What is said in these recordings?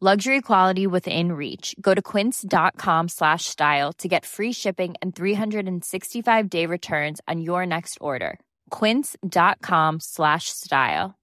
Luxury quality within reach. Go to quince.com slash style to get free shipping and 365 day returns on your next order. Quince.com slash style.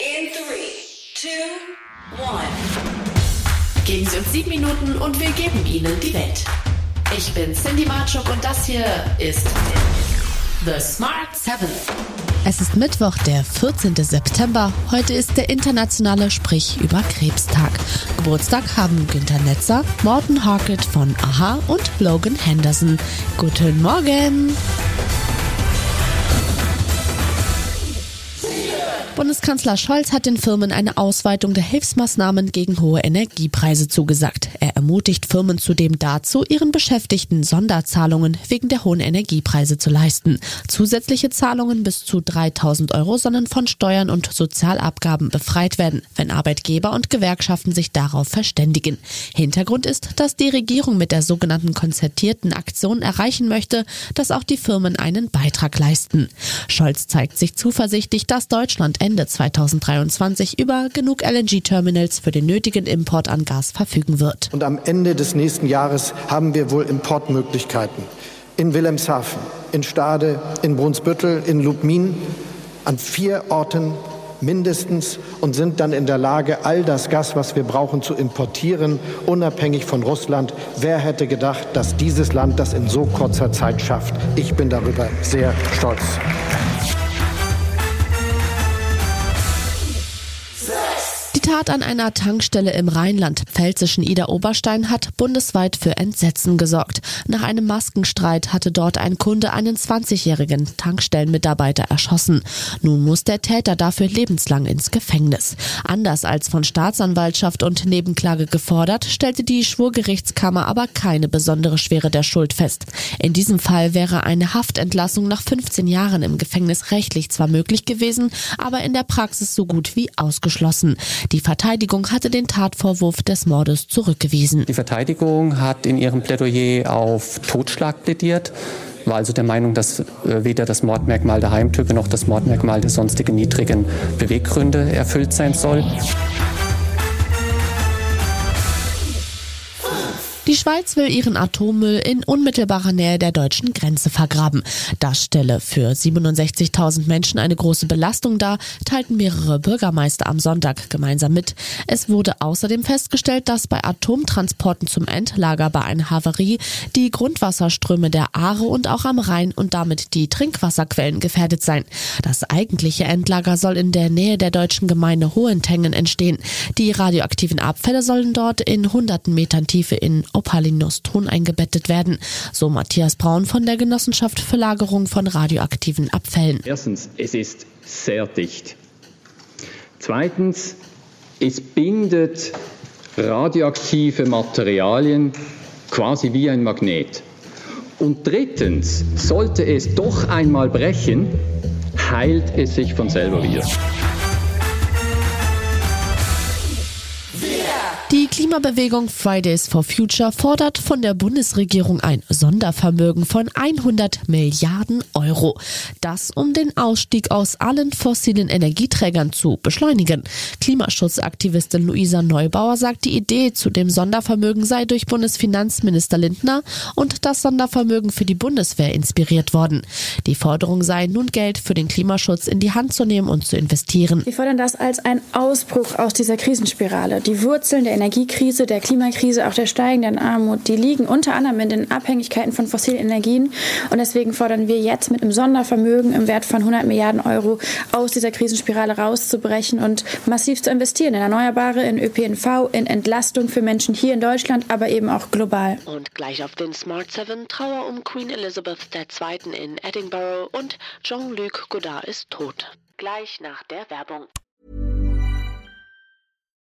In three, two, one. Geben Sie uns sieben Minuten und wir geben Ihnen die Welt. Ich bin Cindy Marchuk und das hier ist The Smart Seven. Es ist Mittwoch, der 14. September. Heute ist der internationale Sprich über Krebstag. Geburtstag haben Günter Netzer, Morten Harkett von Aha und Logan Henderson. Guten Morgen! Bundeskanzler Scholz hat den Firmen eine Ausweitung der Hilfsmaßnahmen gegen hohe Energiepreise zugesagt. Er ermutigt Firmen zudem dazu, ihren Beschäftigten Sonderzahlungen wegen der hohen Energiepreise zu leisten. Zusätzliche Zahlungen bis zu 3000 Euro sollen von Steuern und Sozialabgaben befreit werden, wenn Arbeitgeber und Gewerkschaften sich darauf verständigen. Hintergrund ist, dass die Regierung mit der sogenannten konzertierten Aktion erreichen möchte, dass auch die Firmen einen Beitrag leisten. Scholz zeigt sich zuversichtlich, dass Deutschland Ende 2023 über genug LNG-Terminals für den nötigen Import an Gas verfügen wird. Und am Ende des nächsten Jahres haben wir wohl Importmöglichkeiten. In Wilhelmshaven, in Stade, in Brunsbüttel, in Lubmin, an vier Orten mindestens und sind dann in der Lage, all das Gas, was wir brauchen, zu importieren, unabhängig von Russland. Wer hätte gedacht, dass dieses Land das in so kurzer Zeit schafft? Ich bin darüber sehr stolz. Tat an einer Tankstelle im Rheinland-Pfälzischen Ida-Oberstein hat bundesweit für Entsetzen gesorgt. Nach einem Maskenstreit hatte dort ein Kunde einen 20-jährigen Tankstellenmitarbeiter erschossen. Nun muss der Täter dafür lebenslang ins Gefängnis. Anders als von Staatsanwaltschaft und Nebenklage gefordert, stellte die Schwurgerichtskammer aber keine besondere Schwere der Schuld fest. In diesem Fall wäre eine Haftentlassung nach 15 Jahren im Gefängnis rechtlich zwar möglich gewesen, aber in der Praxis so gut wie ausgeschlossen. Die Verteidigung hatte den Tatvorwurf des Mordes zurückgewiesen. Die Verteidigung hat in ihrem Plädoyer auf Totschlag plädiert war also der Meinung, dass äh, weder das Mordmerkmal der Heimtücke noch das Mordmerkmal der sonstigen niedrigen Beweggründe erfüllt sein soll. Die Schweiz will ihren Atommüll in unmittelbarer Nähe der deutschen Grenze vergraben. Das stelle für 67.000 Menschen eine große Belastung dar, teilten mehrere Bürgermeister am Sonntag gemeinsam mit. Es wurde außerdem festgestellt, dass bei Atomtransporten zum Endlager bei einer Havarie die Grundwasserströme der Aare und auch am Rhein und damit die Trinkwasserquellen gefährdet seien. Das eigentliche Endlager soll in der Nähe der deutschen Gemeinde Hohentengen entstehen. Die radioaktiven Abfälle sollen dort in hunderten Metern Tiefe in Opalinostron eingebettet werden, so Matthias Braun von der Genossenschaft für Lagerung von radioaktiven Abfällen. Erstens, es ist sehr dicht. Zweitens, es bindet radioaktive Materialien quasi wie ein Magnet. Und drittens, sollte es doch einmal brechen, heilt es sich von selber wieder. Die Klimabewegung Fridays for Future fordert von der Bundesregierung ein Sondervermögen von 100 Milliarden Euro. Das, um den Ausstieg aus allen fossilen Energieträgern zu beschleunigen. Klimaschutzaktivistin Luisa Neubauer sagt, die Idee zu dem Sondervermögen sei durch Bundesfinanzminister Lindner und das Sondervermögen für die Bundeswehr inspiriert worden. Die Forderung sei, nun Geld für den Klimaschutz in die Hand zu nehmen und zu investieren. Wir fordern das als ein Ausbruch aus dieser Krisenspirale. Die Wurzeln der Energiekrise, der Klimakrise, auch der steigenden Armut, die liegen unter anderem in den Abhängigkeiten von fossilen Energien. Und deswegen fordern wir jetzt mit einem Sondervermögen im Wert von 100 Milliarden Euro aus dieser Krisenspirale rauszubrechen und massiv zu investieren in Erneuerbare, in ÖPNV, in Entlastung für Menschen hier in Deutschland, aber eben auch global. Und gleich auf den Smart 7 Trauer um Queen Elizabeth II. in Edinburgh und Jean-Luc Godard ist tot. Gleich nach der Werbung.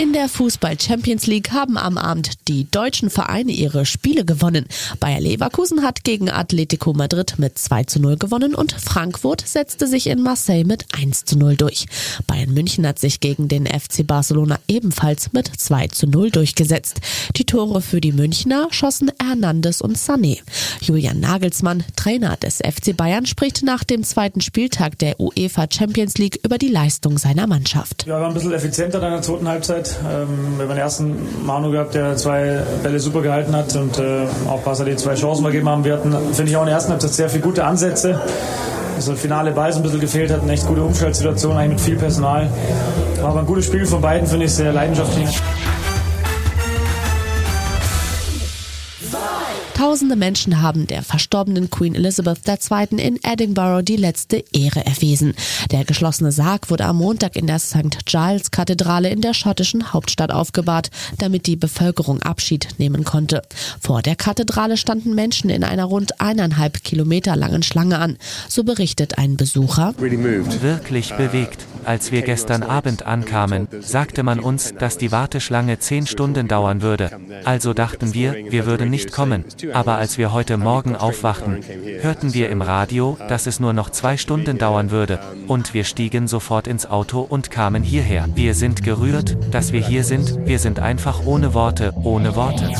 In der Fußball Champions League haben am Abend die deutschen Vereine ihre Spiele gewonnen. Bayer Leverkusen hat gegen Atletico Madrid mit 2 zu 0 gewonnen und Frankfurt setzte sich in Marseille mit 1 zu 0 durch. Bayern München hat sich gegen den FC Barcelona ebenfalls mit 2 zu 0 durchgesetzt. Die Tore für die Münchner schossen Hernandez und Sané. Julian Nagelsmann, Trainer des FC Bayern, spricht nach dem zweiten Spieltag der UEFA Champions League über die Leistung seiner Mannschaft. Ja, waren ein bisschen effizienter in der zweiten Halbzeit. Ähm, wir haben den ersten Manu gehabt, der zwei Bälle super gehalten hat und äh, auch Passer die zwei Chancen gegeben haben. Wir hatten, finde ich, auch in der ersten Halbzeit sehr viele gute Ansätze. Also finale Ball so ein bisschen gefehlt hat, eine echt gute Umschaltsituation, eigentlich mit viel Personal. War aber ein gutes Spiel von beiden, finde ich, sehr leidenschaftlich. Tausende Menschen haben der verstorbenen Queen Elizabeth II. in Edinburgh die letzte Ehre erwiesen. Der geschlossene Sarg wurde am Montag in der St. Giles Kathedrale in der schottischen Hauptstadt aufgebahrt, damit die Bevölkerung Abschied nehmen konnte. Vor der Kathedrale standen Menschen in einer rund eineinhalb Kilometer langen Schlange an, so berichtet ein Besucher. Wirklich bewegt. Als wir gestern Abend ankamen, sagte man uns, dass die Warteschlange zehn Stunden dauern würde. Also dachten wir, wir würden nicht kommen. Aber als wir heute Morgen aufwachten, hörten wir im Radio, dass es nur noch zwei Stunden dauern würde. Und wir stiegen sofort ins Auto und kamen hierher. Wir sind gerührt, dass wir hier sind. Wir sind einfach ohne Worte, ohne Worte.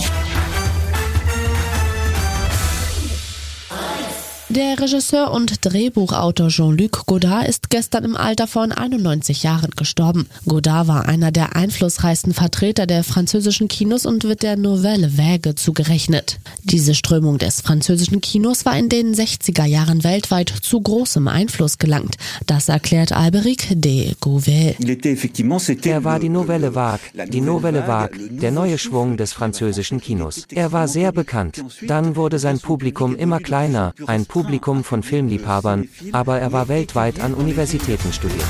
Der Regisseur und Drehbuchautor Jean-Luc Godard ist gestern im Alter von 91 Jahren gestorben. Godard war einer der einflussreichsten Vertreter der französischen Kinos und wird der Nouvelle Vague zugerechnet. Diese Strömung des französischen Kinos war in den 60er Jahren weltweit zu großem Einfluss gelangt. Das erklärt Alberic de Gouvel. Er war die Nouvelle Vague, die Nouvelle Vague, der neue Schwung des französischen Kinos. Er war sehr bekannt. Dann wurde sein Publikum immer kleiner, ein Publikum von Filmliebhabern, aber er war weltweit an Universitäten studiert.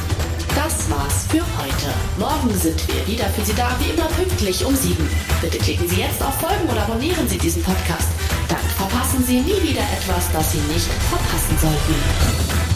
Das war's für heute. Morgen sind wir wieder für Sie da, wie immer pünktlich um sieben. Bitte klicken Sie jetzt auf Folgen oder abonnieren Sie diesen Podcast. Dann verpassen Sie nie wieder etwas, das Sie nicht verpassen sollten.